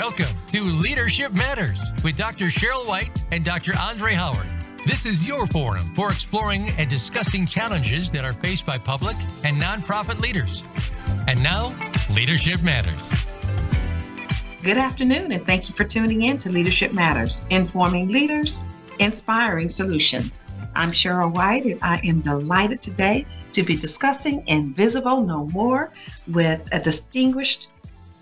Welcome to Leadership Matters with Dr. Sheryl White and Dr. Andre Howard. This is your forum for exploring and discussing challenges that are faced by public and nonprofit leaders. And now, Leadership Matters. Good afternoon, and thank you for tuning in to Leadership Matters, informing leaders, inspiring solutions. I'm Sheryl White, and I am delighted today to be discussing Invisible No More with a distinguished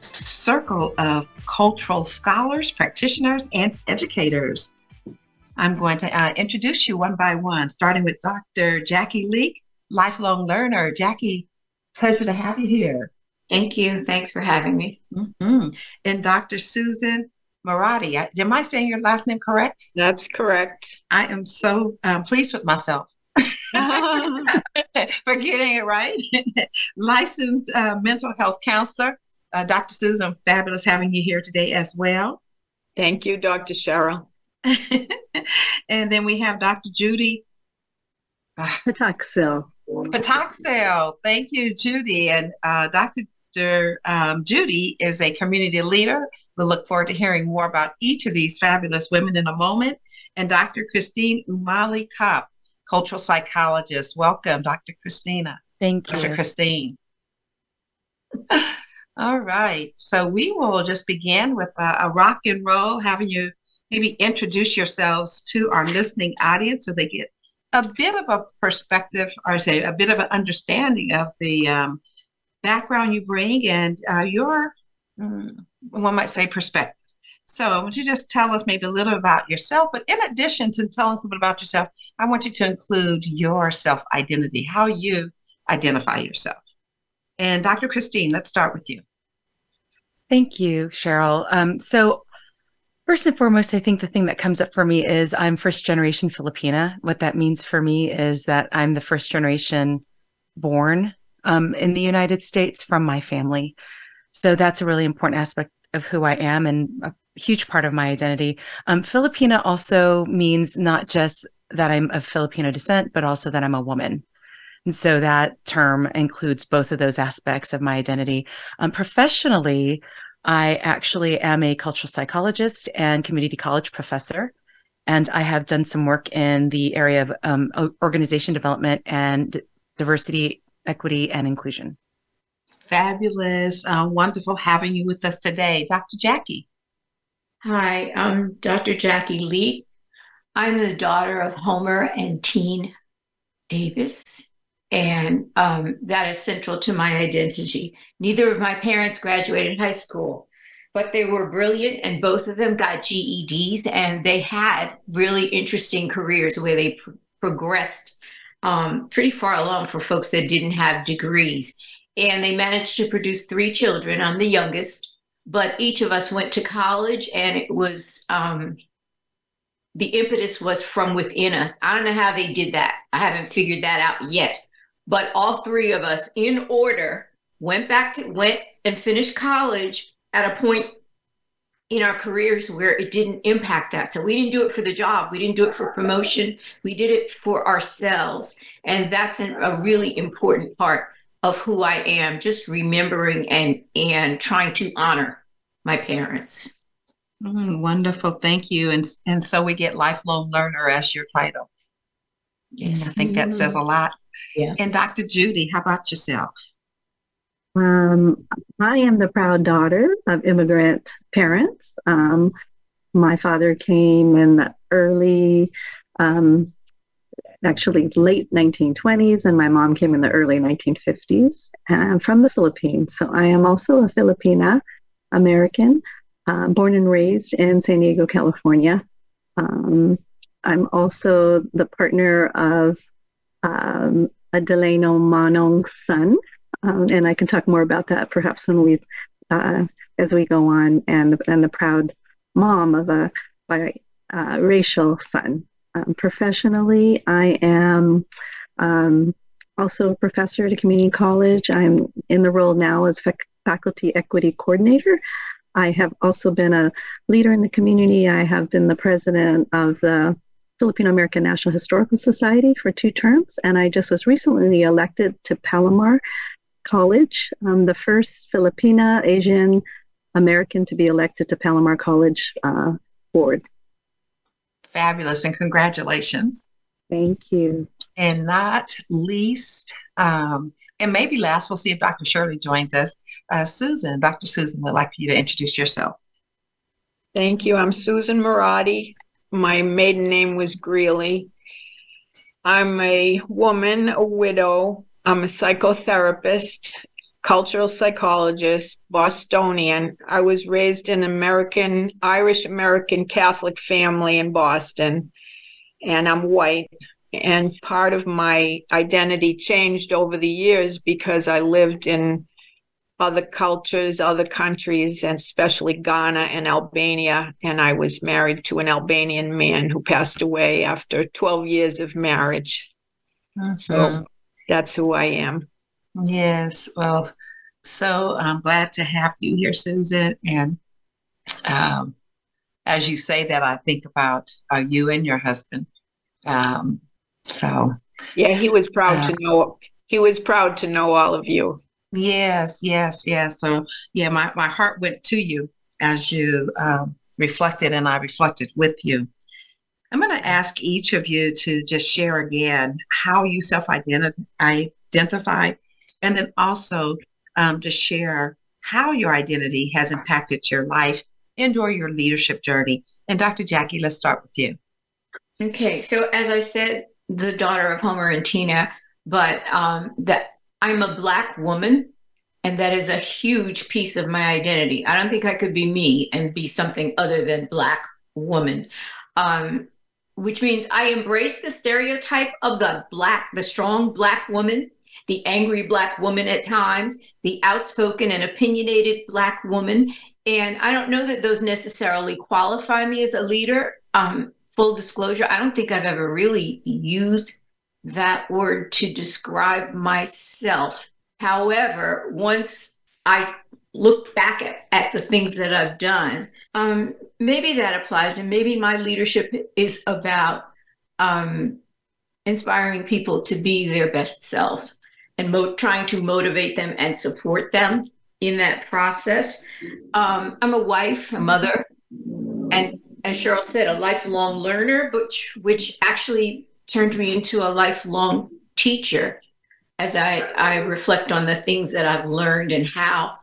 circle of cultural scholars, practitioners, and educators. I'm going to uh, introduce you one by one, starting with Dr. Jacki Leak, lifelong learner. Jacki, pleasure to have you here. Thank you. Thanks for having me. Mm-hmm. And Dr. Susan Murati. Am I saying your last name correct? That's correct. I am so um, pleased with myself. for getting it right. Licensed uh, mental health counselor. Uh, Dr. Susan, fabulous having you here today as well. Thank you, Dr. Sheryl. and then we have Dr. Judy Patacsil. Patacsil. Thank you, Judy. And uh, Dr. Um, Judy is a community leader. We look forward to hearing more about each of these fabulous women in a moment. And Dr. Christine Umali Kopp, cultural psychologist. Welcome, Dr. Christina. Thank you. Dr. Christine. All right. So we will just begin with a, a, rock and roll, having you maybe introduce yourselves to our listening audience so they get a bit of a perspective or say a bit of an understanding of the um, background you bring and uh, your, mm, one might say, perspective. So would you just tell us maybe a little about yourself, but in addition to telling us a bit about yourself, I want you to include your self identity, how you identify yourself. And Dr. Christine, let's start with you. Thank you, Sheryl. Um, so, first and foremost, I think the thing that comes up for me is I'm first generation Filipina. What that means for me is that I'm the first generation born um, in the United States from my family. So, that's a really important aspect of who I am and a huge part of my identity. Um, Filipina also means not just that I'm of Filipino descent, but also that I'm a woman. And so that term includes both of those aspects of my identity. Um, professionally, I actually am a cultural psychologist and community college professor. And I have done some work in the area of um, organization development and diversity, equity, and inclusion. Fabulous. Uh, wonderful having you with us today. Dr. Jacki. Hi, I'm Dr. Jacki Lee. I'm the daughter of Homer and Teen Davis and um, that is central to my identity. Neither of my parents graduated high school, but they were brilliant, and both of them got GEDs, and they had really interesting careers where they pr- progressed um, pretty far along for folks that didn't have degrees. And they managed to produce three children. I'm the youngest, but each of us went to college, and it was um, the impetus was from within us. I don't know how they did that. I haven't figured that out yet but all three of us in order went back to went and finished college at a point in our careers where it didn't impact that. So we didn't do it for the job. We didn't do it for promotion. We did it for ourselves. And that's an, a really important part of who I am, just remembering and and trying to honor my parents. Mm, wonderful. Thank you. And and so we get lifelong learner as your title. Yes. I think that says a lot. Yeah. And Dr. Judy, how about yourself? Um, I am the proud daughter of immigrant parents. Um, my father came in the early, um, actually late 1920s, and my mom came in the early 1950s. And I'm from the Philippines, so I am also a Filipina American, uh, born and raised in San Diego, California. Um, I'm also the partner of um, a Delano Manong's son, um, and I can talk more about that perhaps when we, uh, as we go on, and and the proud mom of a biracial uh, son. Um, professionally, I am um, also a professor at a community college. I'm in the role now as fac- faculty equity coordinator. I have also been a leader in the community. I have been the president of the Filipino American National Historical Society for two terms, and I just was recently elected to Palomar College, um, the first Filipina Asian American to be elected to Palomar College uh, board. Fabulous and congratulations. Thank you. And not least, um, and maybe last, we'll see if Dr. Shirley joins us. Uh, Susan, Dr. Susan, would like for you to introduce yourself. Thank you. I'm Susan Murati. My maiden name was Greeley. I'm a woman, a widow. I'm a psychotherapist, cultural psychologist, Bostonian. I was raised in American, Irish American Catholic family in Boston, and I'm white. And part of my identity changed over the years because I lived in other cultures, other countries, and especially Ghana and Albania. And I was married to an Albanian man who passed away after 12 years of marriage. Mm-hmm. So that's who I am. Yes. Well, so I'm glad to have you here, Susan. And um, as you say that, I think about uh, you and your husband. Um, so, yeah, he was proud uh, to know. He was proud to know all of you. Yes, yes, yes. So, yeah, my, my heart went to you as you um, reflected, and I reflected with you. I'm going to ask each of you to just share again how you self identify, and then also um, to share how your identity has impacted your life and or your leadership journey. And Dr. Jacki, let's start with you. Okay, so as I said, the daughter of Homer and Tina, but um, that I'm a black woman, and that is a huge piece of my identity. I don't think I could be me and be something other than black woman. Um, which means I embrace the stereotype of the black, the strong black woman, the angry black woman at times, the outspoken and opinionated black woman. And I don't know that those necessarily qualify me as a leader. Um, full disclosure, I don't think I've ever really used that word to describe myself. However, once I look back at, at the things that I've done, um, maybe that applies. And maybe my leadership is about um, inspiring people to be their best selves and mo- trying to motivate them and support them in that process. Um, I'm a wife, a mother, and as Sheryl said, a lifelong learner, which which actually turned me into a lifelong teacher as I, I reflect on the things that I've learned and how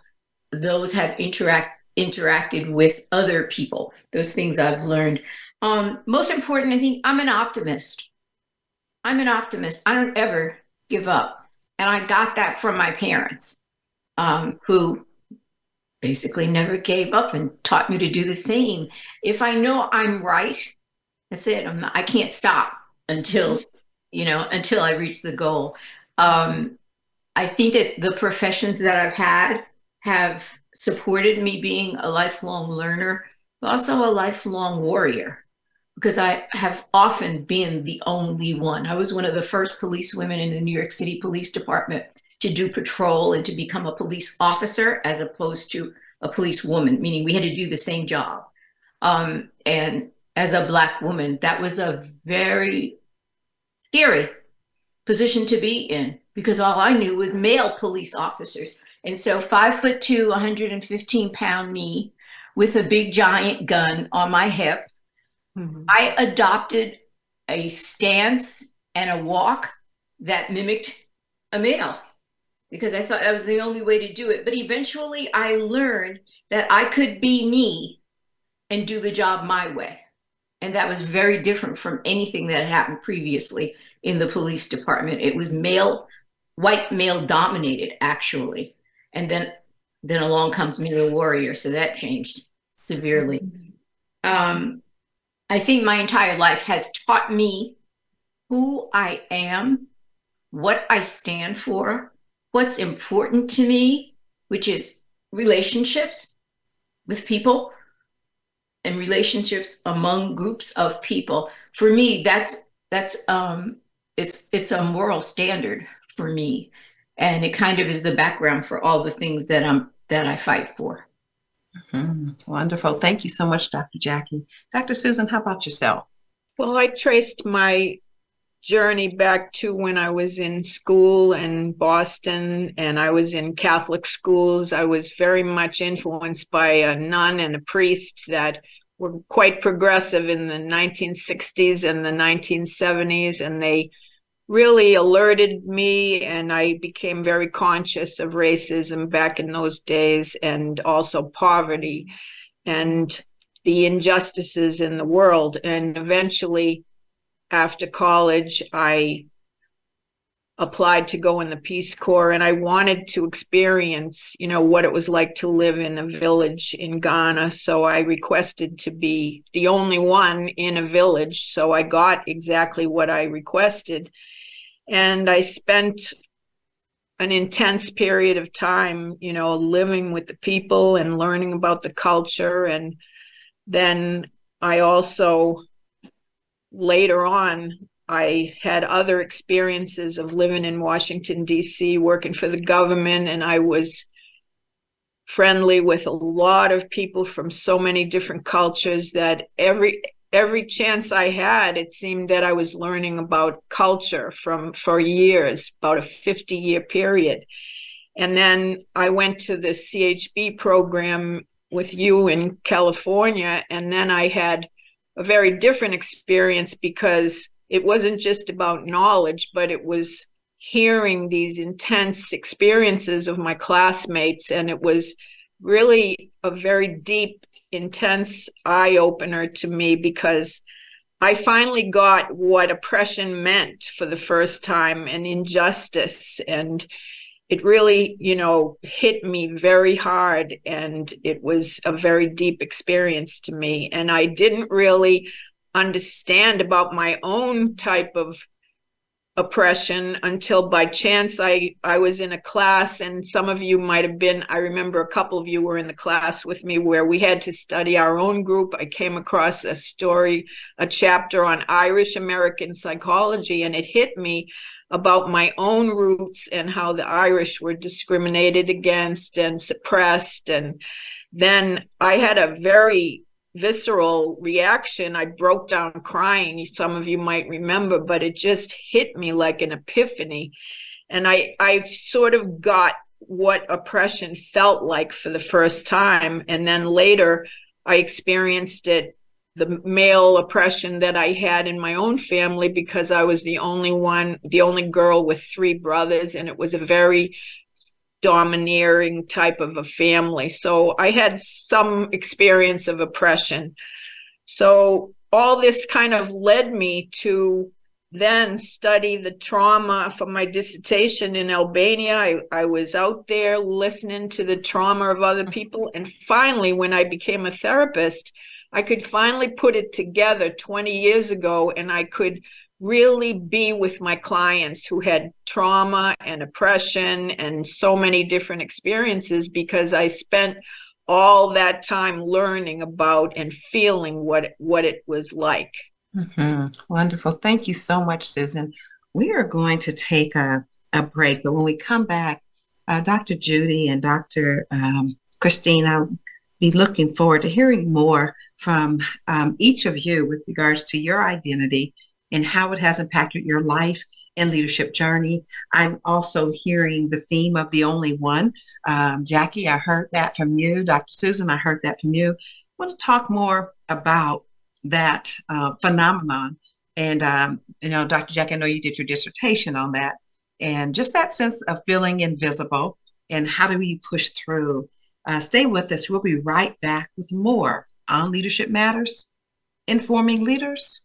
those have interact interacted with other people, those things I've learned. Um, most important, I think I'm an optimist. I'm an optimist. I don't ever give up. And I got that from my parents, um, who basically never gave up and taught me to do the same. If I know I'm right, that's it. I'm not, I can't stop until, you know, until I reach the goal. Um, I think that the professions that I've had have supported me being a lifelong learner, but also a lifelong warrior because I have often been the only one. I was one of the first police women in the New York City Police Department to do patrol and to become a police officer as opposed to a police woman, meaning we had to do the same job. Um, and as a Black woman, that was a very scary position to be in because all I knew was male police officers and so, five foot two, 115 pound me with a big giant gun on my hip, mm-hmm. I adopted a stance and a walk that mimicked a male because I thought that was the only way to do it. But eventually, I learned that I could be me and do the job my way. And that was very different from anything that had happened previously in the police department. It was male, white male dominated, actually. And then then along comes me the warrior. So that changed severely. Um, i think my entire life has taught me who i am what i stand for what's important to me which is relationships with people and relationships among groups of people for me that's that's um it's it's a moral standard for me and it kind of is the background for all the things that I'm that I fight for. Mm-hmm. Wonderful. Thank you so much, Dr. Jacki. Dr. Susan, how about yourself? Well, I traced my journey back to when I was in school in Boston and I was in Catholic schools. I was very much influenced by a nun and a priest that were quite progressive in the 1960s and the 1970s, and they really alerted me and I became very conscious of racism back in those days and also poverty and the injustices in the world. And eventually, after college, I applied to go in the Peace Corps and I wanted to experience, you know, what it was like to live in a village in Ghana. So I requested to be the only one in a village. So I got exactly what I requested. And I spent an intense period of time, you know, living with the people and learning about the culture. And then I also, later on, I had other experiences of living in Washington, D.C., working for the government, and I was friendly with a lot of people from so many different cultures that every every chance I had, it seemed that I was learning about culture from for years, about a 50 year period. And then I went to the CHB program with you in California. And then I had a very different experience because it wasn't just about knowledge, but it was hearing these intense experiences of my classmates. And it was really a very deep intense eye opener to me because I finally got what oppression meant for the first time and injustice. And it really, you know, hit me very hard. And it was a very deep experience to me. And I didn't really understand about my own type of oppression until by chance I I was in a class and some of you might have been I remember a couple of you were in the class with me where we had to study our own group. I came across a story a chapter on Irish American psychology and it hit me about my own roots and how the Irish were discriminated against and suppressed. And then I had a very visceral reaction. I broke down crying. Some of you might remember, but it just hit me like an epiphany. And I, I sort of got what oppression felt like for the first time. And then later, I experienced it the male oppression that I had in my own family because I was the only one, the only girl with three brothers. And it was a very domineering type of a family. So I had some experience of oppression. So all this kind of led me to then study the trauma for my dissertation in Albania. I, I was out there listening to the trauma of other people. And finally, when I became a therapist, I could finally put it together 20 years ago and I could really be with my clients who had trauma and oppression and so many different experiences because I spent all that time learning about and feeling what what it was like. Mm-hmm. Wonderful. Thank you so much, Susan. We are going to take a, a break, but when we come back, uh, Dr. Judy and Dr. Um, Christine, I'll be looking forward to hearing more from um, each of you with regards to your identity and how it has impacted your life and leadership journey. I'm also hearing the theme of the only one. Um, Jacki, I heard that from you. Dr. Susan, I heard that from you. I want to talk more about that uh, phenomenon. And, um, you know, Dr. Jacki, I know you did your dissertation on that. And just that sense of feeling invisible and how do we push through. Uh, stay with us. We'll be right back with more on Leadership Matters, informing leaders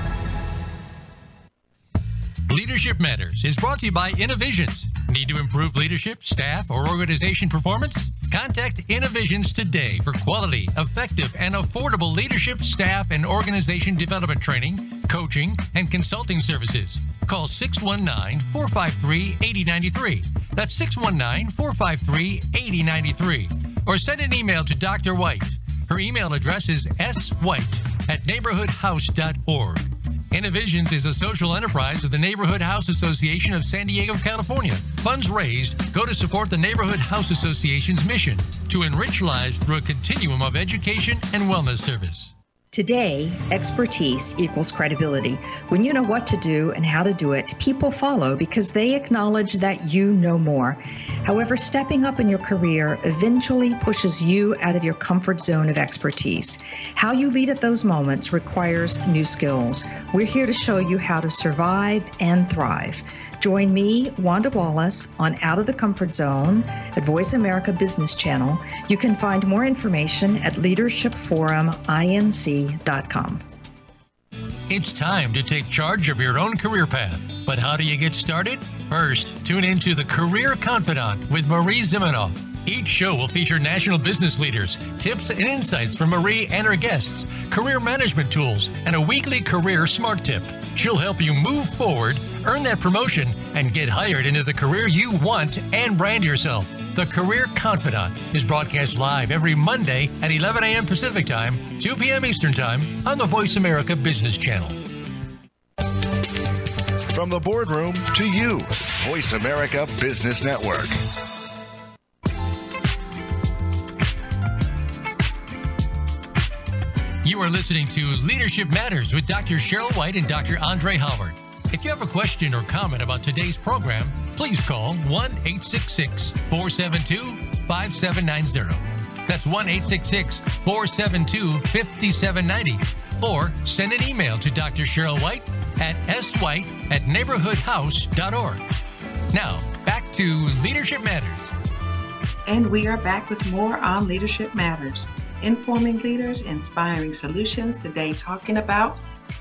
Leadership Matters is brought to you by Innovisions. Need to improve leadership, staff, or organization performance? Contact Innovisions today for quality, effective, and affordable leadership, staff, and organization development training, coaching, and consulting services. Call 619 453 8093. That's 619 453 8093. Or send an email to Dr. White. Her email address is swhite at neighborhoodhouse.org. Innovisions is a social enterprise of the Neighborhood House Association of San Diego, California. Funds raised go to support the Neighborhood House Association's mission to enrich lives through a continuum of education and wellness service. Today, expertise equals credibility. When you know what to do and how to do it, people follow because they acknowledge that you know more. However, stepping up in your career eventually pushes you out of your comfort zone of expertise. How you lead at those moments requires new skills. We're here to show you how to survive and thrive. Join me, Wanda Wallace, on Out of the Comfort Zone at Voice America Business Channel. You can find more information at It's time to take charge of your own career path. But how do you get started? First, tune into The Career Confidant with Marie Zimenoff. Each show will feature national business leaders, tips and insights from Marie and her guests, career management tools, and a weekly career smart tip. She'll help you move forward, earn that promotion, and get hired into the career you want and brand yourself. The Career Confidant is broadcast live every Monday at 11 a.m. Pacific Time, 2 p.m. Eastern Time on the Voice America Business Channel. From the boardroom to you, Voice America Business Network. You are listening to Leadership Matters with Dr. Sheryl White and Dr. Andre Howard. If you have a question or comment about today's program, please call 1 866 472 5790. That's 1 866 472 5790. Or send an email to Dr. Sheryl White at swhite at neighborhoodhouse.org. Now, back to Leadership Matters. And we are back with more on Leadership Matters, informing leaders, inspiring solutions. Today, talking about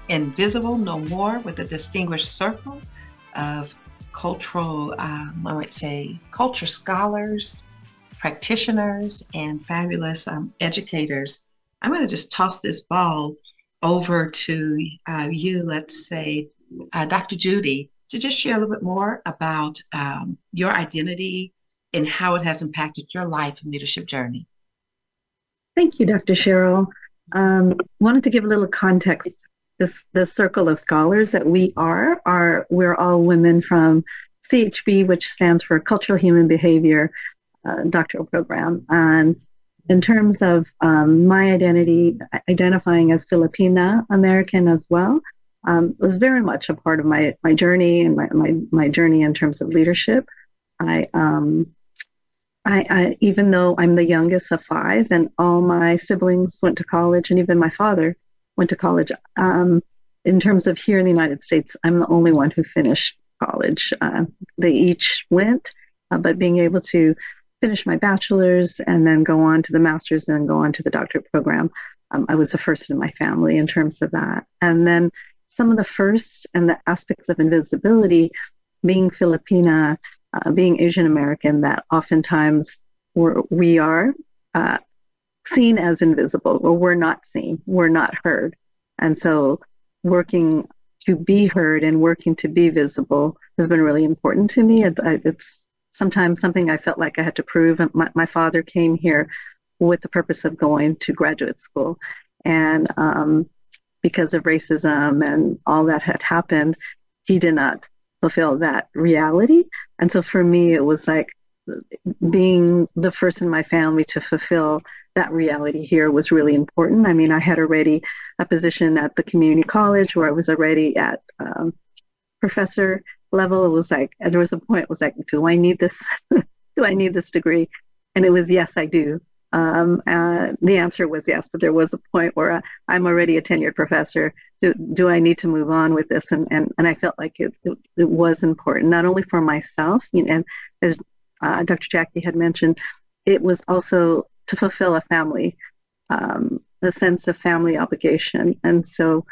Invisible No More with a distinguished circle of cultural, um, I would say, culture scholars, practitioners, and fabulous um, educators. I'm going to just toss this ball over to uh, you, let's say, uh, Dr. Judy, to just share a little bit more about um, your identity and how it has impacted your life and leadership journey. Thank you, Dr. Sheryl. Um, wanted to give a little context. This this circle of scholars that we are are we're all women from CHB, which stands for Cultural Human Behavior uh, doctoral program. And in terms of um, my identity, identifying as Filipina American as well, um, was very much a part of my my journey and my my, my journey in terms of leadership. I um, I, I, even though I'm the youngest of five and all my siblings went to college and even my father went to college, um, in terms of here in the United States, I'm the only one who finished college. Uh, they each went, uh, but being able to finish my bachelor's and then go on to the master's and go on to the doctorate program, um, I was the first in my family in terms of that. And then some of the firsts and the aspects of invisibility, being Filipina, uh, being Asian American, that oftentimes we are uh, seen as invisible, or we're not seen, we're not heard. And so, working to be heard and working to be visible has been really important to me. It, it's sometimes something I felt like I had to prove. My, my father came here with the purpose of going to graduate school. And um, because of racism and all that had happened, he did not fulfill that reality. And so for me, it was like being the first in my family to fulfill that reality here was really important. I mean, I had already a position at the community college where I was already at um, professor level. It was like, and there was a point, it was like, do I need this? do I need this degree? And it was, yes, I do. Um, uh, the answer was yes, but there was a point where uh, I'm already a tenured professor. Do, do I need to move on with this? And, and, and I felt like it, it, it was important, not only for myself, you know, and as uh, Dr. Jacki had mentioned, it was also to fulfill a family, um, a sense of family obligation. And so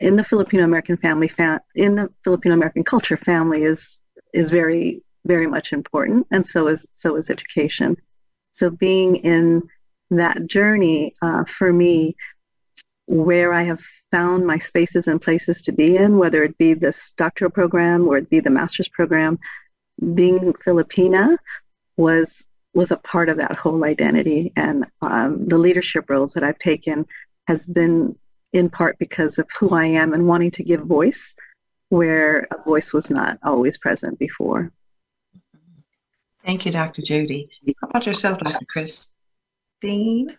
in the Filipino American family, fa- in the Filipino American culture, family is is very very much important, and so is so is education. So being in that journey uh, for me, where I have found my spaces and places to be in, whether it be this doctoral program or it be the master's program, being Filipina was was a part of that whole identity, and um, the leadership roles that I've taken has been in part because of who I am and wanting to give voice where a voice was not always present before. Thank you, Dr. Judy. How about yourself, Dr. Chris? Christine.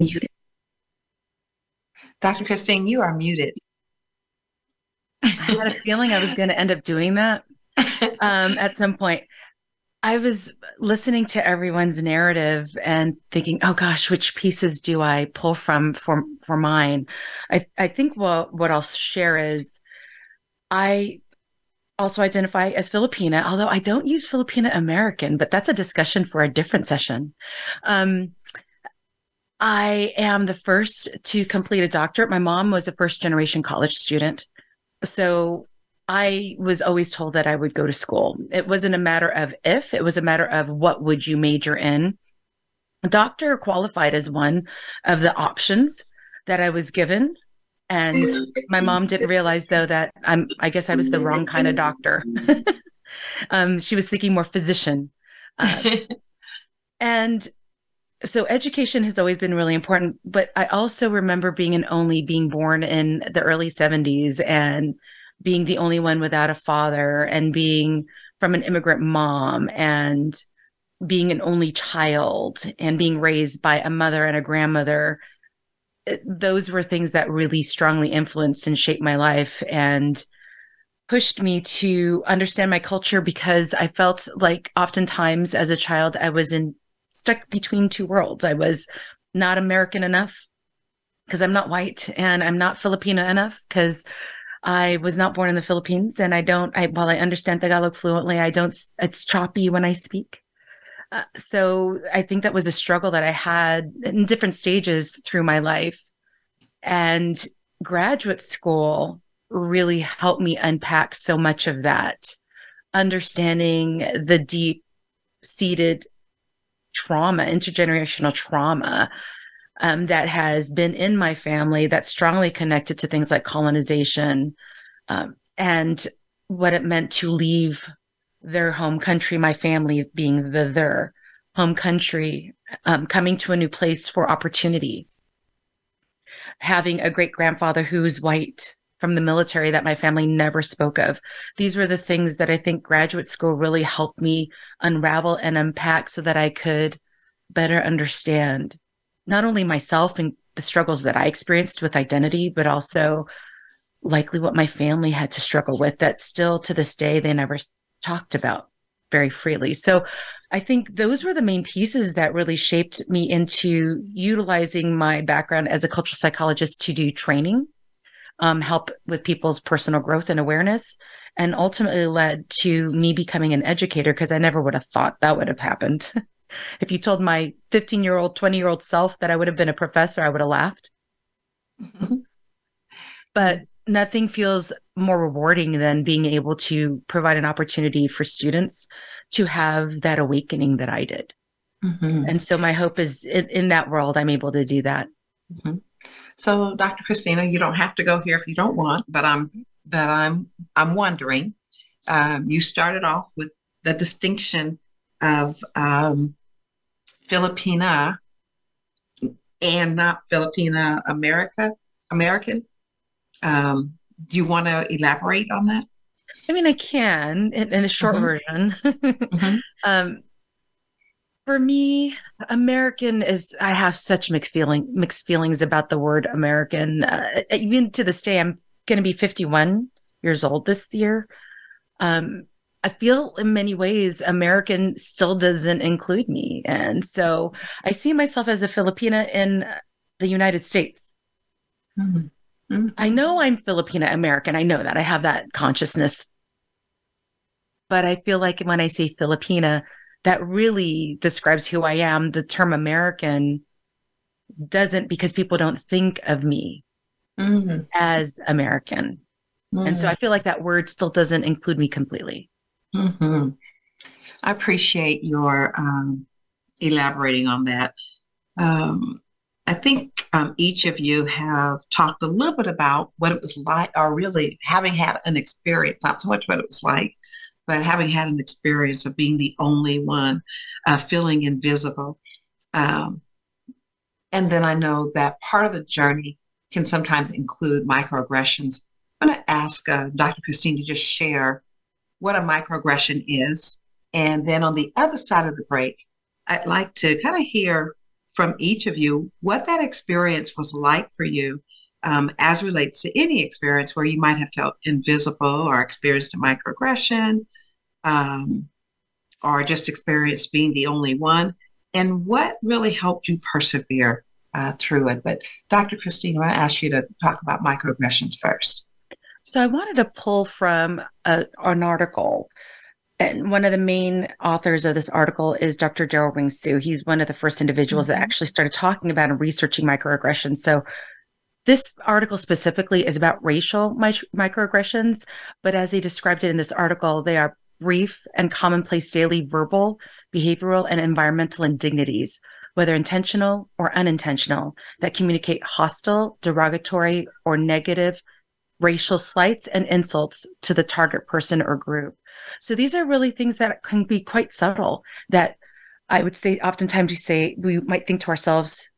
Muted. Dr. Christine, you are muted. I had a feeling I was going to end up doing that um, at some point. I was listening to everyone's narrative and thinking, "Oh gosh, which pieces do I pull from for for mine?" I I think what what I'll share is, I also identify as Filipina, although I don't use Filipina American, but that's a discussion for a different session. Um, I am the first to complete a doctorate. My mom was a first generation college student. So I was always told that I would go to school. It wasn't a matter of if, it was a matter of what would you major in. Doctor qualified as one of the options that I was given. And my mom didn't realize though that I'm I guess I was the wrong kind of doctor. um, she was thinking more physician. Uh, and so education has always been really important but i also remember being an only being born in the early 70s and being the only one without a father and being from an immigrant mom and being an only child and being raised by a mother and a grandmother those were things that really strongly influenced and shaped my life and pushed me to understand my culture because i felt like oftentimes as a child i was in stuck between two worlds. I was not American enough because I'm not white and I'm not Filipino enough because I was not born in the Philippines and I don't I while I understand Tagalog fluently, I don't it's choppy when I speak. Uh, so I think that was a struggle that I had in different stages through my life. And graduate school really helped me unpack so much of that, understanding the deep seated trauma, intergenerational trauma um, that has been in my family that's strongly connected to things like colonization um, and what it meant to leave their home country, my family being the their home country, um, coming to a new place for opportunity, having a great grandfather who's white from the military that my family never spoke of. These were the things that I think graduate school really helped me unravel and unpack so that I could better understand not only myself and the struggles that I experienced with identity, but also likely what my family had to struggle with that still to this day they never talked about very freely. So I think those were the main pieces that really shaped me into utilizing my background as a cultural psychologist to do training um, help with people's personal growth and awareness, and ultimately led to me becoming an educator because I never would have thought that would have happened. if you told my 15 year old, 20 year old self that I would have been a professor, I would have laughed. but nothing feels more rewarding than being able to provide an opportunity for students to have that awakening that I did. Mm-hmm. And so my hope is in, in, that world, I'm able to do that. Mm-hmm. So, Dr. Christina, you don't have to go here if you don't want, but I'm but I'm I'm wondering. Um, you started off with the distinction of um, Filipina and not Filipina America American. Um, do you want to elaborate on that? I mean, I can in, in a short mm-hmm. version. mm-hmm. um, for me, American is I have such mixed feeling mixed feelings about the word American. Uh, even to this day, I'm going to be 51 years old this year. Um, I feel in many ways American still doesn't include me, and so I see myself as a Filipina in the United States. Mm-hmm. Mm-hmm. I know I'm Filipina American. I know that I have that consciousness, but I feel like when I say Filipina that really describes who I am. The term American doesn't because people don't think of me mm-hmm. as American. Mm-hmm. And so I feel like that word still doesn't include me completely. Mm-hmm. I appreciate your um, elaborating on that. Um, I think um, each of you have talked a little bit about what it was like, or really having had an experience, not so much what it was like, but having had an experience of being the only one, uh, feeling invisible. Um, and then I know that part of the journey can sometimes include microaggressions. I'm going to ask uh, Dr. Christine to just share what a microaggression is And then on the other side of the break, I'd like to kind of hear from each of you what that experience was like for you um, as relates to any experience where you might have felt invisible or experienced a microaggression um, or just experienced being the only one, and what really helped you persevere uh, through it. But Dr. Christine, I ask you to talk about microaggressions first. So I wanted to pull from a, an article. And one of the main authors of this article is Dr. Derald-Wing Sue. He's one of the first individuals mm-hmm. that actually started talking about and researching microaggressions. So this article specifically is about racial mi- microaggressions, but as they described it in this article, they are brief and commonplace daily verbal, behavioral, and environmental indignities, whether intentional or unintentional, that communicate hostile, derogatory, or negative racial slights and insults to the target person or group. So these are really things that can be quite subtle that I would say oftentimes we say we might think to ourselves,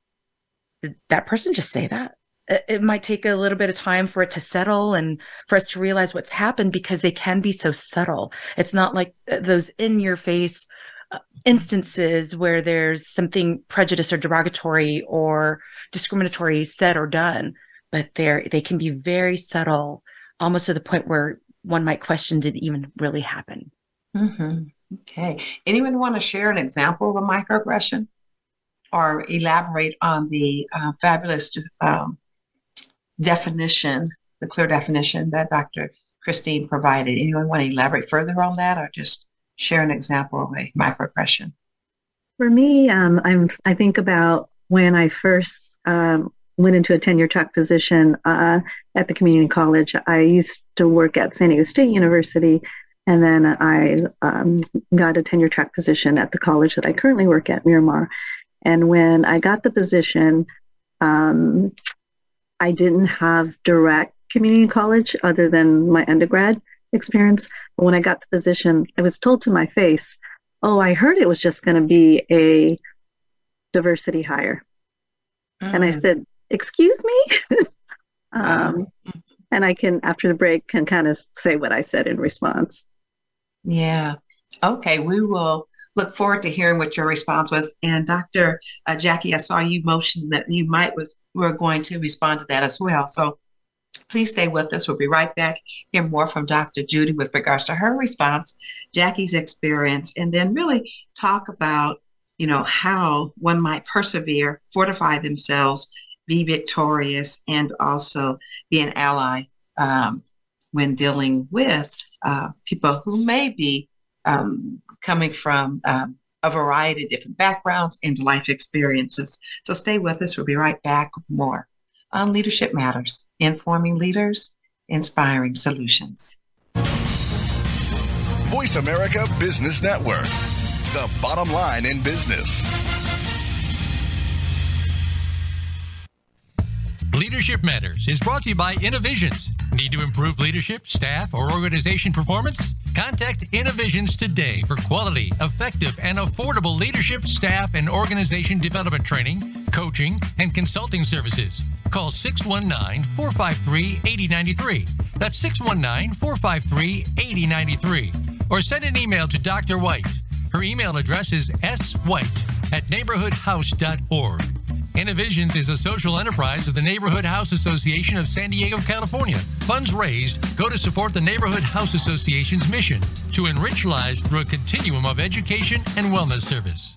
did that person just say that? it might take a little bit of time for it to settle and for us to realize what's happened because they can be so subtle. It's not like uh, those in your face uh, instances where there's something prejudice or derogatory or discriminatory said or done, but they're they can be very subtle, almost to the point where one might question did it even really happen. Mm-hmm. Okay. Anyone want to share an example of a microaggression or elaborate on the uh, fabulous um, definition, the clear definition that Dr. Christine provided. Anyone want to elaborate further on that or just share an example of a microaggression? For me, um, I'm, I think about when I first um, went into a tenure track position uh, at the community college. I used to work at San Diego State University, and then I um, got a tenure track position at the college that I currently work at, Miramar. And when I got the position, um, I didn't have direct community college other than my undergrad experience. But when I got the position, I was told to my face, Oh, I heard it was just going to be a diversity hire. And I mm. said, Excuse me? um, and I can, after the break, can kind of say what I said in response. Yeah. Okay. We will look forward to hearing what your response was. And Dr. Uh, Jacki, I saw you motion that you might was were going to respond to that as well. So please stay with us. We'll be right back. Hear more from Dr. Judy with regards to her response, Jacki's experience, and then really talk about you know how one might persevere, fortify themselves, be victorious, and also be an ally um, when dealing with uh, people who may be um, coming from um, a variety of different backgrounds and life experiences. So stay with us. We'll be right back with more on Leadership Matters, informing leaders, inspiring solutions. Voice America Business Network, the bottom line in business. Leadership Matters is brought to you by Innovisions. Need to improve leadership, staff, or organization performance? Contact Innovisions today for quality, effective, and affordable leadership, staff, and organization development training, coaching, and consulting services. Call 619 453 8093. That's 619 453 8093. Or send an email to Dr. White. Her email address is swhite at neighborhoodhouse.org. Innovisions is a social enterprise of the Neighborhood House Association of San Diego, California. Funds raised go to support the Neighborhood House Association's mission to enrich lives through a continuum of education and wellness service.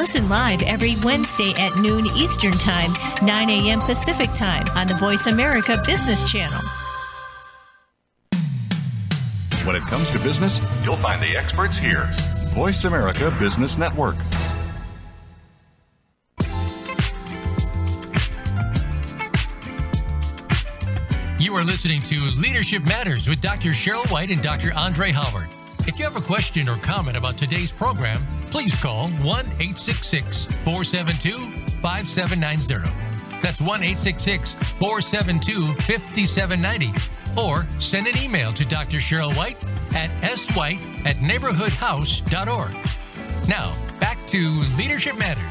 Listen live every Wednesday at noon Eastern Time, 9 a.m. Pacific Time on the Voice America Business Channel. When it comes to business, you'll find the experts here. Voice America Business Network. You are listening to Leadership Matters with Dr. Sheryl White and Dr. Andre Howard. If you have a question or comment about today's program, please call 1 866 472 5790. That's 1 866 472 5790. Or send an email to Dr. Sheryl White at swhite at neighborhoodhouse.org. Now, back to Leadership Matters.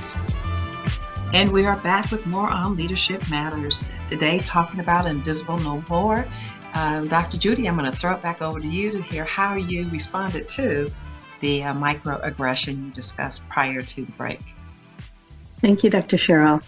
And we are back with more on Leadership Matters. Today, talking about Invisible No More. Um, Dr. Judy, I'm going to throw it back over to you to hear how you responded to the uh, microaggression you discussed prior to the break. Thank you, Dr. Sheryl.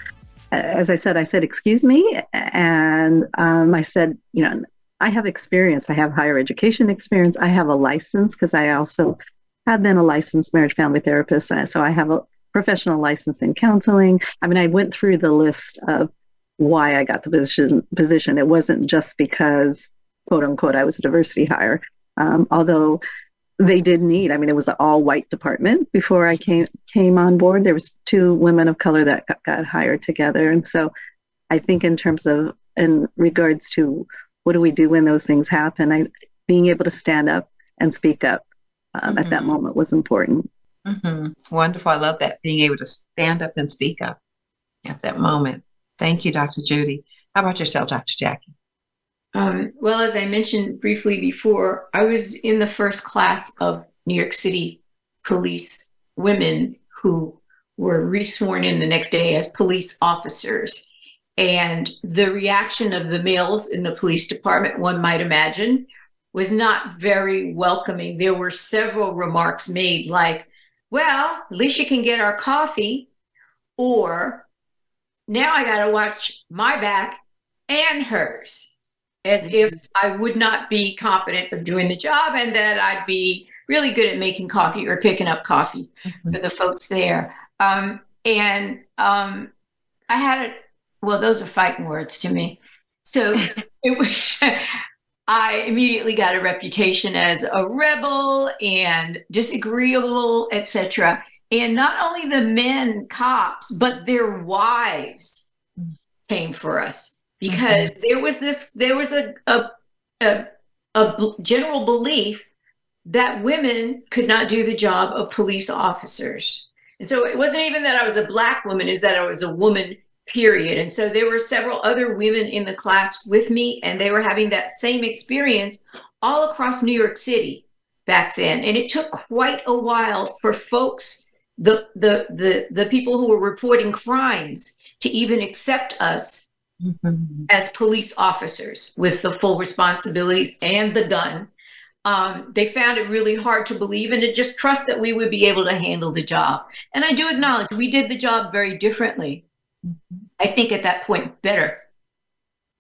As I said, I said, excuse me. And um, I said, you know, I have experience. I have higher education experience. I have a license because I also have been a licensed marriage family therapist. Uh, so I have a professional license in counseling. I mean, I went through the list of why I got the position. Position. It wasn't just because, quote unquote, I was a diversity hire. Um, although they did need. I mean, it was an all-white department before I came came on board. There was two women of color that got, got hired together, and so I think in terms of in regards to what do we do when those things happen, I being able to stand up and speak up um, mm-hmm. at that mm-hmm. moment was important. Mm-hmm. Wonderful. I love that being able to stand up and speak up at that moment. Thank you, Dr. Judy. How about yourself, Dr. Jacki? Um, well, as I mentioned briefly before, I was in the first class of New York City police women who were resworn in the next day as police officers. And the reaction of the males in the police department, one might imagine, was not very welcoming. There were several remarks made, like, well, at least you can get our coffee, or now I got to watch my back and hers as if I would not be competent of doing the job and that I'd be really good at making coffee or picking up coffee mm-hmm. for the folks there. Um, and um, I had it, well, those are fighting words to me. So it, I immediately got a reputation as a rebel and disagreeable, etc. And not only the men cops, but their wives mm. came for us because mm-hmm. there was this there was a a, a a general belief that women could not do the job of police officers. And so it wasn't even that I was a black woman, is that I was a woman, period. And so there were several other women in the class with me, and they were having that same experience all across New York City back then. And it took quite a while for folks, the the the, the people who were reporting crimes, to even accept us mm-hmm. as police officers with the full responsibilities and the gun. Um, they found it really hard to believe and to just trust that we would be able to handle the job. And I do acknowledge we did the job very differently. Mm-hmm. I think at that point, better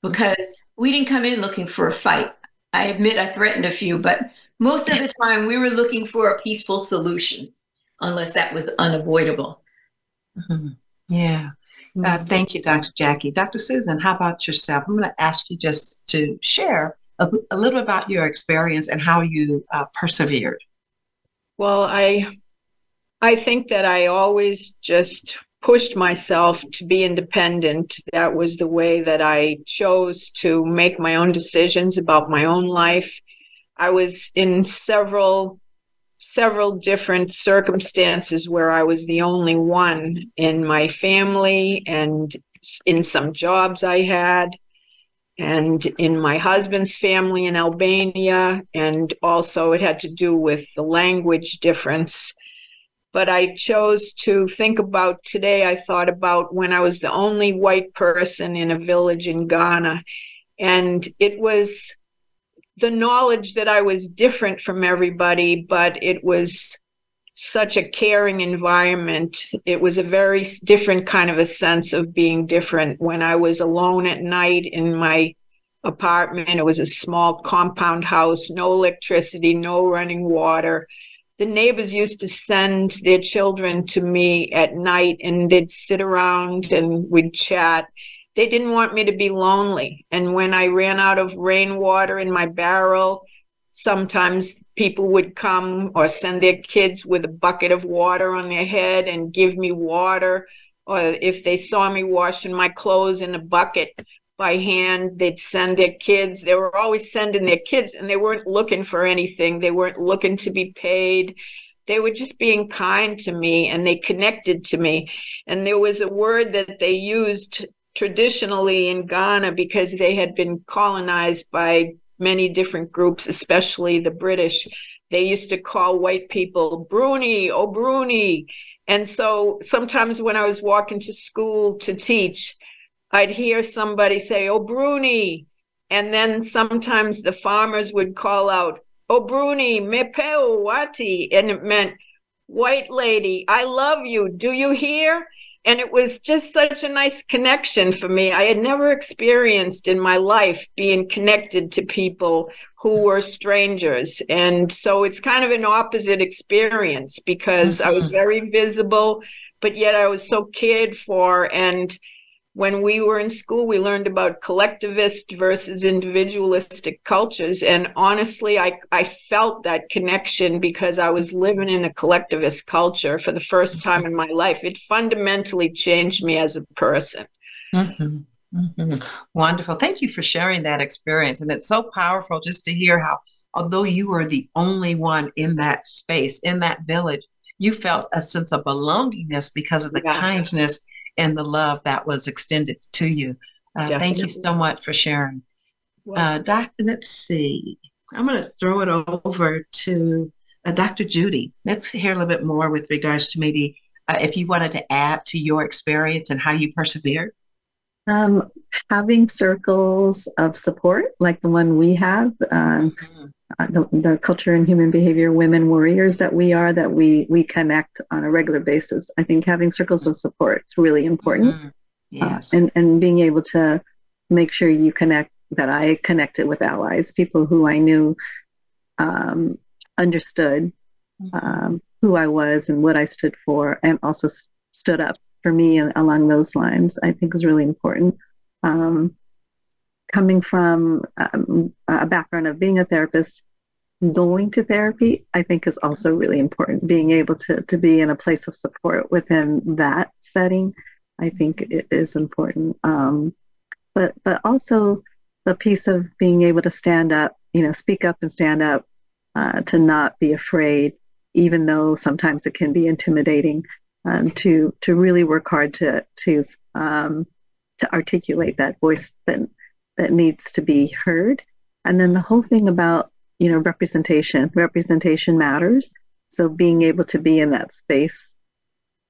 because we didn't come in looking for a fight. I admit I threatened a few, but most of the time we were looking for a peaceful solution, unless that was unavoidable. Mm-hmm. Yeah. Uh, mm-hmm. thank you, Dr. Jacki. Dr. Susan, how about yourself? I'm going to ask you just to share a, a little about your experience and how you uh, persevered. Well, I I think that I always just pushed myself to be independent. That was the way that I chose to make my own decisions about my own life. I was in several several different circumstances where I was the only one in my family and in some jobs I had, and in my husband's family in Albania. And also, it had to do with the language difference. But I chose to think about today, I thought about when I was the only white person in a village in Ghana. And it was the knowledge that I was different from everybody, but it was such a caring environment. It was a very different kind of a sense of being different. When I was alone at night in my apartment, it was a small compound house, no electricity, no running water. The neighbors used to send their children to me at night and they'd sit around and we'd chat they didn't want me to be lonely. And when I ran out of rainwater in my barrel, sometimes people would come or send their kids with a bucket of water on their head and give me water. Or if they saw me washing my clothes in a bucket by hand, they'd send their kids. They were always sending their kids, and they weren't looking for anything. They weren't looking to be paid. they were just being kind to me and they connected to me. And there was a word that they used traditionally in Ghana because they had been colonized by many different groups, especially the British. They used to call white people Bruni, oh Bruni. And so sometimes when I was walking to school to teach, I'd hear somebody say, oh Bruni. And then sometimes the farmers would call out, oh Bruni, mepeo wati. And it meant, white lady, I love you. Do you hear? And it was just such a nice connection for me. I had never experienced in my life being connected to people who were strangers. And so it's kind of an opposite experience because mm-hmm. I was mm-hmm. very visible, but yet I was so cared for. And when we were in school, we learned about collectivist versus individualistic cultures. And honestly, I, I felt that connection because I was living in a collectivist culture for the first time in my life. It fundamentally changed me as a person. Mm-hmm. Mm-hmm. Wonderful. Thank you for sharing that experience. And it's so powerful just to hear how, although you were the only one in that space, in that village, you felt a sense of belongingness because of the yeah. kindness and the love that was extended to you. Uh, thank you so much for sharing. Uh, doc, let's see. I'm going to throw it over to uh, Dr. Judy. Let's hear a little bit more with regards to maybe uh, if you wanted to add to your experience and how you persevered. Um, having circles of support like the one we have, um, mm-hmm. Uh, the, the, culture and human behavior women warriors that we are that we we connect on a regular basis i think having circles of support is really important mm-hmm. yes. Uh, and and being able to make sure you connect that i connected with allies people who i knew um, understood mm-hmm. um, who i was and what i stood for and also s- stood up for me along those lines i think is really important um, coming from um, a background of being a therapist, going to therapy, I think is also really important. Being able to, to be in a place of support within that setting, I think it is important. Um, but but also the piece of being able to stand up, you know, speak up and stand up, uh, to not be afraid, even though sometimes it can be intimidating. Um, to to really work hard to to um, to articulate that voice that that needs to be heard. And then the whole thing about, you know, representation, representation matters. So being able to be in that space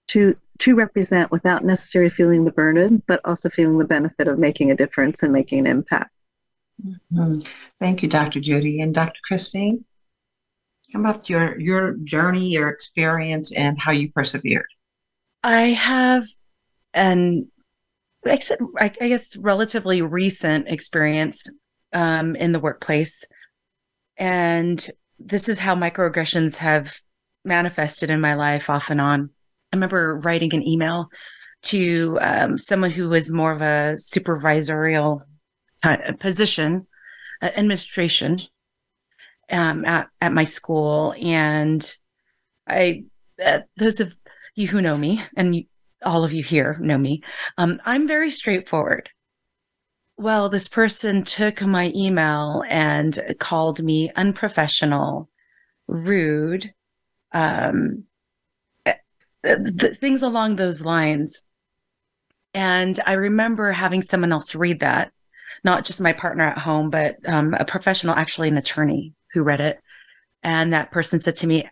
to to represent without necessarily feeling the burden, but also feeling the benefit of making a difference and making an impact. Mm-hmm. Thank you, Dr. Judy. And Dr. Christine, how about your your journey, your experience, and how you persevered? I have an except I, guess relatively recent experience um, in the workplace, and this is how microaggressions have manifested in my life off and on. I remember writing an email to um, someone who was more of a supervisorial position, uh, administration um, at at my school, and I uh, those of you who know me and all of you here know me. Um, I'm very straightforward. Well, this person took my email and called me unprofessional, rude, um, th- eh, th- things along those lines. And I remember having someone else read that, not just my partner at home, but um, a professional, actually an attorney who read it. And that person said to me,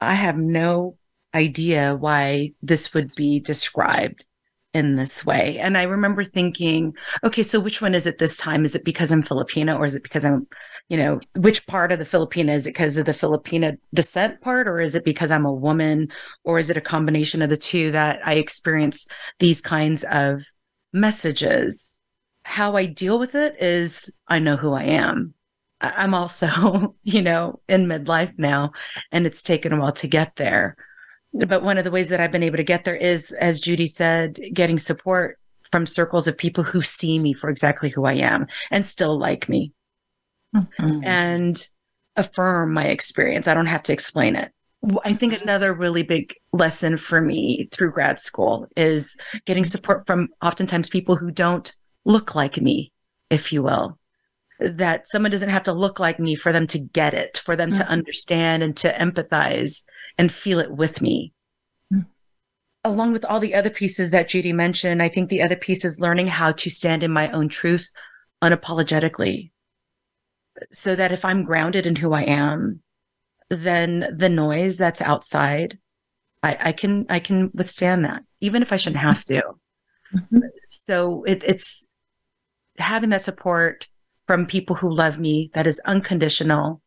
I have no idea why this would be described in this way. And I remember thinking, okay, so which one is it this time? Is it because I'm Filipino or is it because I'm, you know, which part of the Filipina? Is it because of the Filipina descent part or is it because I'm a woman or is it a combination of the two that I experience these kinds of messages? How I deal with it is I know who I am. I'm also, you know, in midlife now, and it's taken a while to get there but one of the ways that I've been able to get there is, as Judy said, getting support from circles of people who see me for exactly who I am and still like me mm-hmm. and affirm my experience. I don't have to explain it. I think another really big lesson for me through grad school is getting support from oftentimes people who don't look like me, if you will. That someone doesn't have to look like me for them to get it, for them mm-hmm. to understand and to empathize and feel it with me. Mm. Along with all the other pieces that Judy mentioned, I think the other piece is learning how to stand in my own truth unapologetically. So that if I'm grounded in who I am, then the noise that's outside, I, I can I can withstand that, even if I shouldn't have to. Mm-hmm. So it, it's having that support from people who love me that is unconditional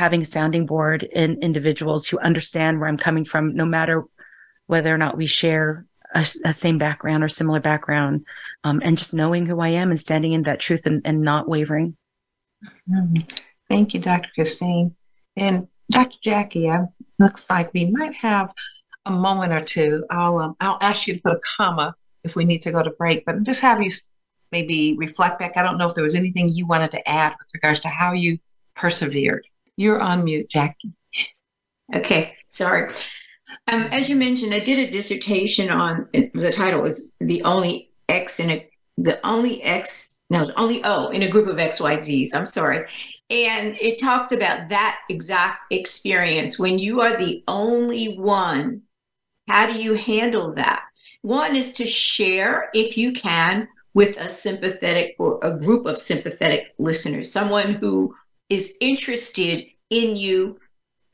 having a sounding board in individuals who understand where i'm coming from no matter whether or not we share a, a same background or similar background um, and just knowing who i am and standing in that truth and, and not wavering mm-hmm. thank you dr christine and dr Jacki looks like we might have a moment or two i'll um, i'll ask you to put a comma if we need to go to break but just have you maybe reflect back. I don't know if there was anything you wanted to add with regards to how you persevered. You're on mute, Jacki. Okay, sorry. Um, as you mentioned, I did a dissertation on the title was the only X in a the only X no the only O in a group of XYZs. I'm sorry. And it talks about that exact experience when you are the only one. How do you handle that? One is to share, if you can, with a sympathetic or a group of sympathetic listeners, someone who is interested in you,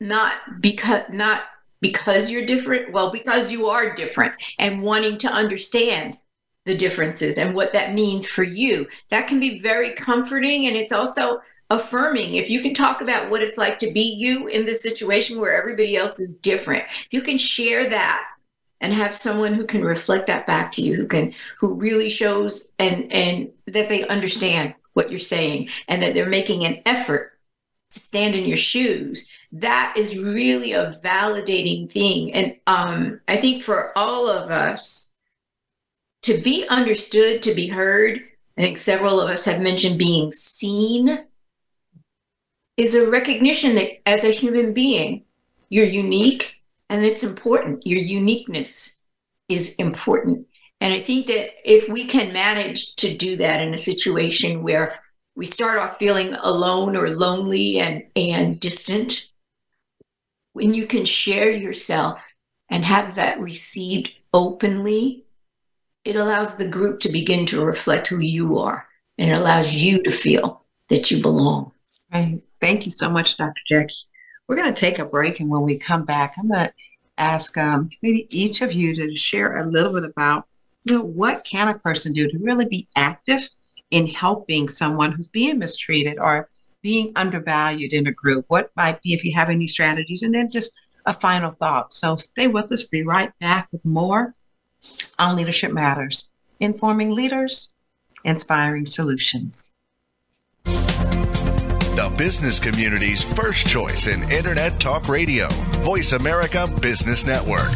not because not because you're different, well, because you are different and wanting to understand the differences and what that means for you. That can be very comforting and it's also affirming. If you can talk about what it's like to be you in this situation where everybody else is different, if you can share that and have someone who can reflect that back to you who can who really shows and and that they understand what you're saying and that they're making an effort to stand in your shoes that is really a validating thing and um, i think for all of us to be understood to be heard i think several of us have mentioned being seen is a recognition that as a human being you're unique and it's important. Your uniqueness is important. And I think that if we can manage to do that in a situation where we start off feeling alone or lonely and, and distant, when you can share yourself and have that received openly, it allows the group to begin to reflect who you are and it allows you to feel that you belong. Right. Thank you so much, Dr. Jacki. We're going to take a break, and when we come back, I'm going to ask um, maybe each of you to share a little bit about, you know, what can a person do to really be active in helping someone who's being mistreated or being undervalued in a group? What might be if you have any strategies? And then just a final thought. So stay with us. Be right back with more on Leadership Matters, informing leaders, inspiring solutions the business community's first choice in Internet Talk Radio. Voice America Business Network.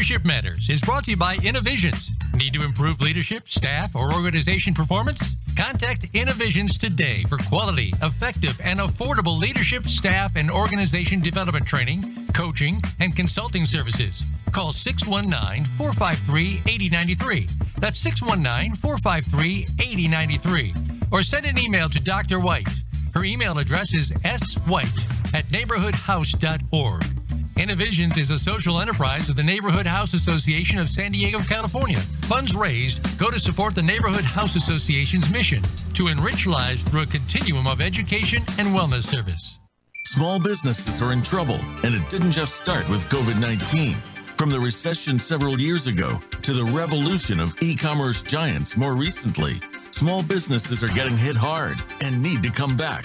Leadership Matters is brought to you by Innovisions. Need to improve leadership, staff, or organization performance? Contact Innovisions today for quality, effective, and affordable leadership, staff, and organization development training, coaching, and consulting services. Call 619 453 8093. That's 619 453 8093. Or send an email to Dr. White. Her email address is swhite at neighborhoodhouse.org. Innovisions is a social enterprise of the Neighborhood House Association of San Diego, California. Funds raised go to support the Neighborhood House Association's mission to enrich lives through a continuum of education and wellness service. Small businesses are in trouble, and it didn't just start with COVID 19. From the recession several years ago to the revolution of e commerce giants more recently, small businesses are getting hit hard and need to come back.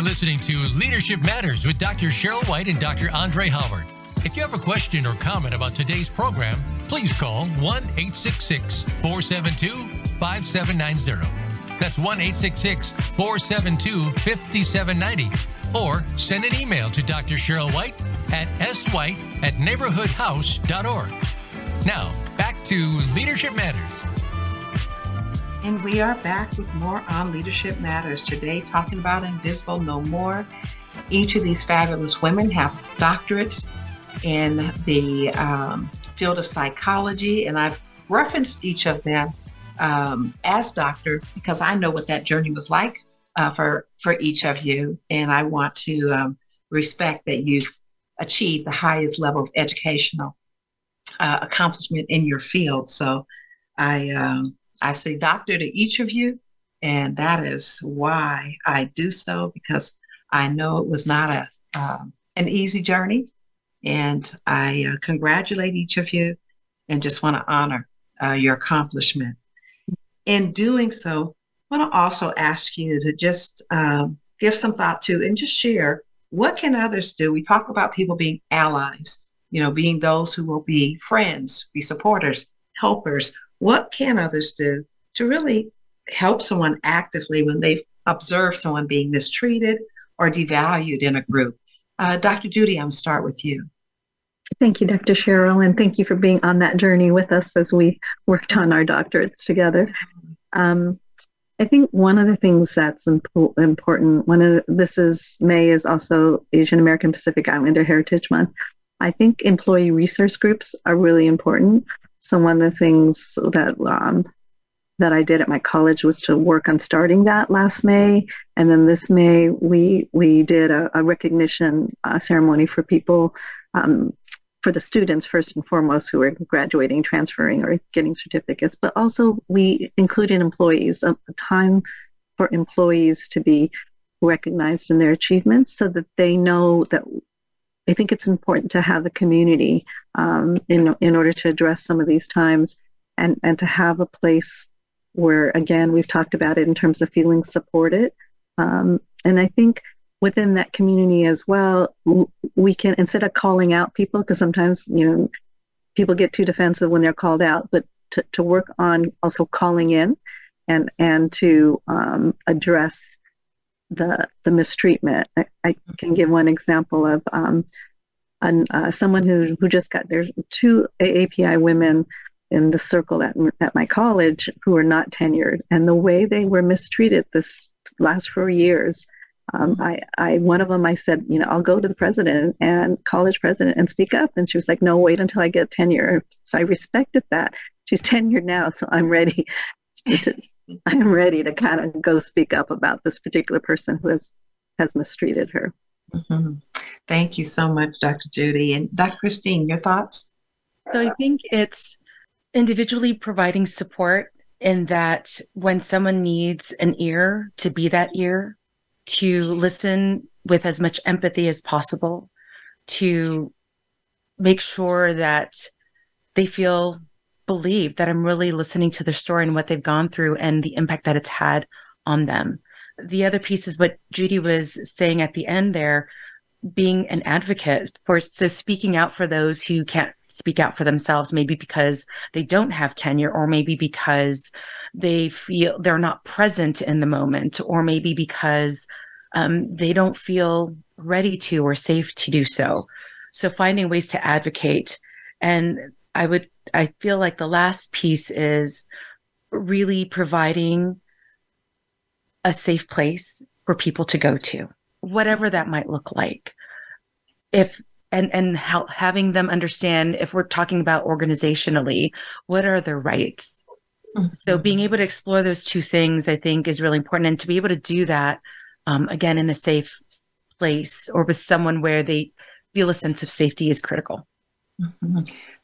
Are listening to Leadership Matters with Dr. Sheryl White and Dr. Andre Howard. If you have a question or comment about today's program, please call 1 866 472 5790. That's 1 866 472 5790. Or send an email to Dr. Sheryl White at swhite at neighborhoodhouse.org. Now, back to Leadership Matters. And we are back with more on Leadership Matters today, talking about Invisible No More. Each of these fabulous women have doctorates in the um, field of psychology, and I've referenced each of them um, as doctor because I know what that journey was like uh, for for each of you, and I want to um, respect that you've achieved the highest level of educational uh, accomplishment in your field. So I um, I say doctor to each of you, and that is why I do so because I know it was not a um, an easy journey, and I uh, congratulate each of you, and just want to honor uh, your accomplishment. In doing so, I want to also ask you to just um, give some thought to and just share what can others do. We talk about people being allies, you know, being those who will be friends, be supporters, helpers. What can others do to really help someone actively when they observe someone being mistreated or devalued in a group? Uh, Dr. Judy, I'm start with you. Thank you, Dr. Sheryl, and thank you for being on that journey with us as we worked on our doctorates together. Um, I think one of the things that's impo- important, one of the, this is May is also Asian American Pacific Islander Heritage Month. I think employee resource groups are really important. So one of the things that um, that I did at my college was to work on starting that last May, and then this May we we did a, a recognition uh, ceremony for people um, for the students first and foremost who are graduating, transferring, or getting certificates, but also we included employees, a, a time for employees to be recognized in their achievements so that they know that I think it's important to have the community um, in, in order to address some of these times and, and to have a place where, again, we've talked about it in terms of feeling supported. Um, and I think within that community as well, we can, instead of calling out people, because sometimes, you know, people get too defensive when they're called out, but to, to work on also calling in and, and to um, address the, the mistreatment. I, I, can give one example of um, an, uh, someone who, who just got, there's two AAPI women in the circle at, at my college who are not tenured. And the way they were mistreated this last four years um, I, I, one of them, I said, you know, I'll go to the president and college president and speak up. And she was like, no, wait until I get tenure. So I respected that. She's tenured now, so I'm ready to, I'm ready to kind of go speak up about this particular person who has, has mistreated her. Mm-hmm. Thank you so much, Dr. Judy. And Dr. Christine, your thoughts? So I think it's individually providing support in that when someone needs an ear to be that ear to listen with as much empathy as possible, to make sure that they feel believed that I'm really listening to their story and what they've gone through and the impact that it's had on them. The other piece is what Judy was saying at the end there being an advocate for so speaking out for those who can't speak out for themselves maybe because they don't have tenure or maybe because they feel they're not present in the moment or maybe because um, they don't feel ready to or safe to do so so finding ways to advocate and i would i feel like the last piece is really providing a safe place for people to go to whatever that might look like. If and and how having them understand if we're talking about organizationally what are their rights? Mm-hmm. so being able to explore those two things i think is really important. And to be able to do that um, again in a safe place or with someone where they feel a sense of safety is critical mm-hmm.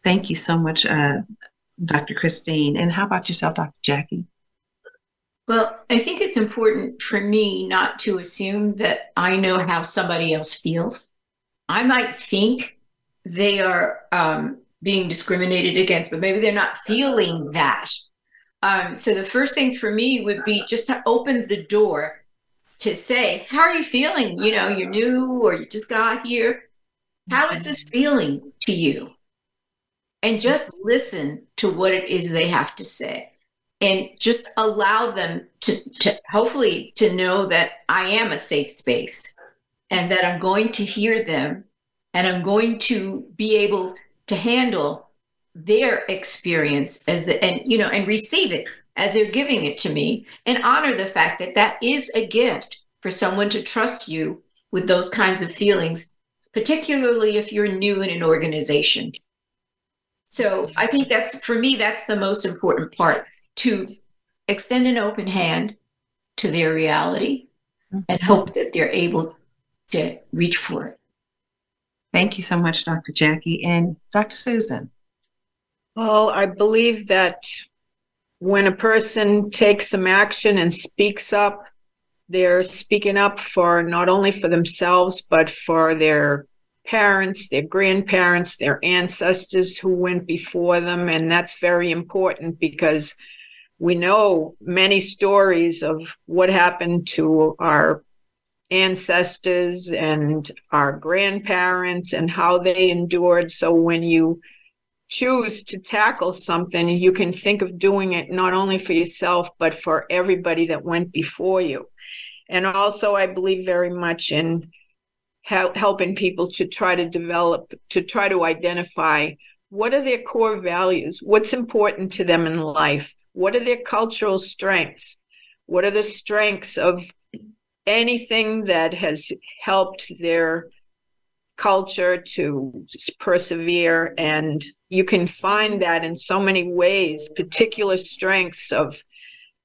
thank you so much uh, dr christine and how about yourself dr Jacki well, I think it's important for me not to assume that I know how somebody else feels. I might think they are um, being discriminated against, but maybe they're not feeling that. Um, so the first thing for me would be just to open the door to say, How are you feeling? You know, you're new or you just got here. How is this feeling to you? And just listen to what it is they have to say and just allow them to, to hopefully to know that I am a safe space and that I'm going to hear them and I'm going to be able to handle their experience as the and you know and receive it as they're giving it to me and honor the fact that that is a gift for someone to trust you with those kinds of feelings particularly if you're new in an organization so i think that's for me that's the most important part to extend an open hand to their reality mm-hmm. and hope that they're able to reach for it Thank you so much, Dr. Jacki. And Dr. Susan. Well, I believe that when a person takes some action and speaks up, they're speaking up for not only for themselves, but for their parents, their grandparents, their ancestors who went before them. And that's very important because we know many stories of what happened to our ancestors and our grandparents and how they endured. So when you choose to tackle something, you can think of doing it not only for yourself, but for everybody that went before you. And also, I believe very much in helping people to try to develop, to try to identify what are their core values, what's important to them in life, what are their cultural strengths, what are the strengths of anything that has helped their culture to persevere. And you can find that in so many ways, particular strengths of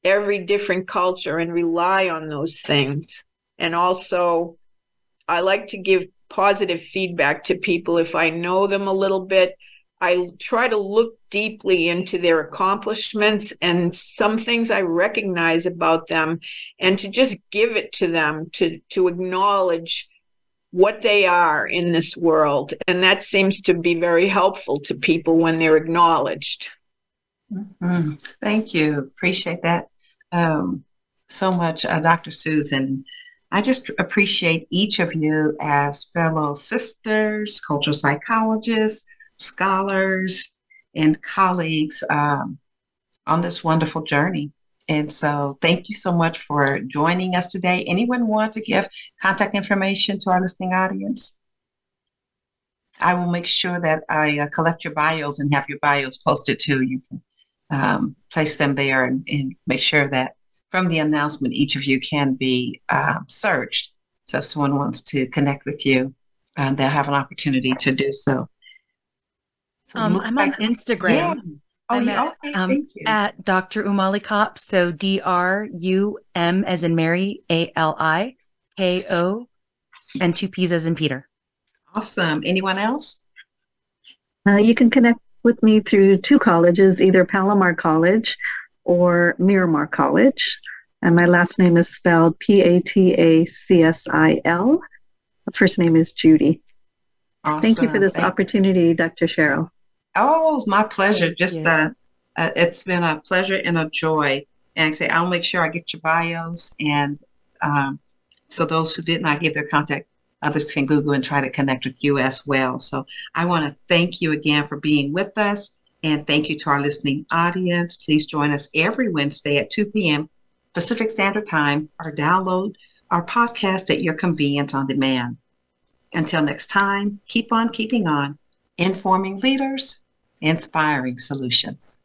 every different culture, and rely on those things. And also, I like to give positive feedback to people if I know them a little bit I try to look deeply into their accomplishments and some things I recognize about them and to just give it to them to to acknowledge what they are in this world and that seems to be very helpful to people when they're acknowledged mm-hmm. thank you appreciate that um, so much uh, dr susan i just appreciate each of you as fellow sisters cultural psychologists scholars and colleagues um, on this wonderful journey. And so, thank you so much for joining us today. Anyone want to give contact information to our listening audience? I will make sure that I uh, collect your bios and have your bios posted too. You can um, place them there and, and, make sure that from the announcement, each of you can be um, searched. So, if someone wants to connect with you, um, they'll have an opportunity to do so. Um, I'm like, on Instagram. Yeah. Oh, I'm yeah. At, okay. Um, Thank you. At Dr. Umali Kopp. So D R U M as in Mary, A L I K O, and two P's as in Peter. Awesome. Anyone else? Uh, you can connect with me through two colleges, either Palomar College or Miramar College. And my last name is spelled P A T A C S I L. First name is Judy. Awesome. Thank you for this Thank opportunity, Dr. Sheryl. Oh, my pleasure. Just uh, uh, it's been a pleasure and a joy. And I say I'll make sure I get your bios, and um, so those who did not give their contact, others can Google and try to connect with you as well. So I want to thank you again for being with us, and thank you to our listening audience. Please join us every Wednesday at 2 p.m. Pacific Standard Time, or download our podcast at your convenience on demand. Until next time, keep on keeping on informing leaders, inspiring solutions.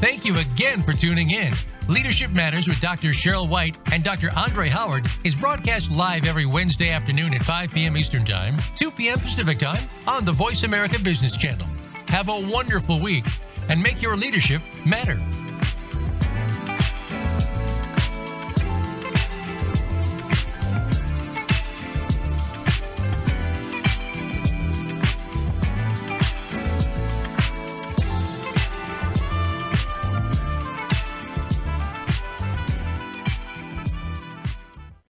Thank you again for tuning in. Leadership Matters with Dr. Sheryl White and Dr. Andre Howard is broadcast live every Wednesday afternoon at 5 p.m. Eastern Time, 2 p.m. Pacific Time on the Voice America Business Channel. Have a wonderful week and make your leadership matter.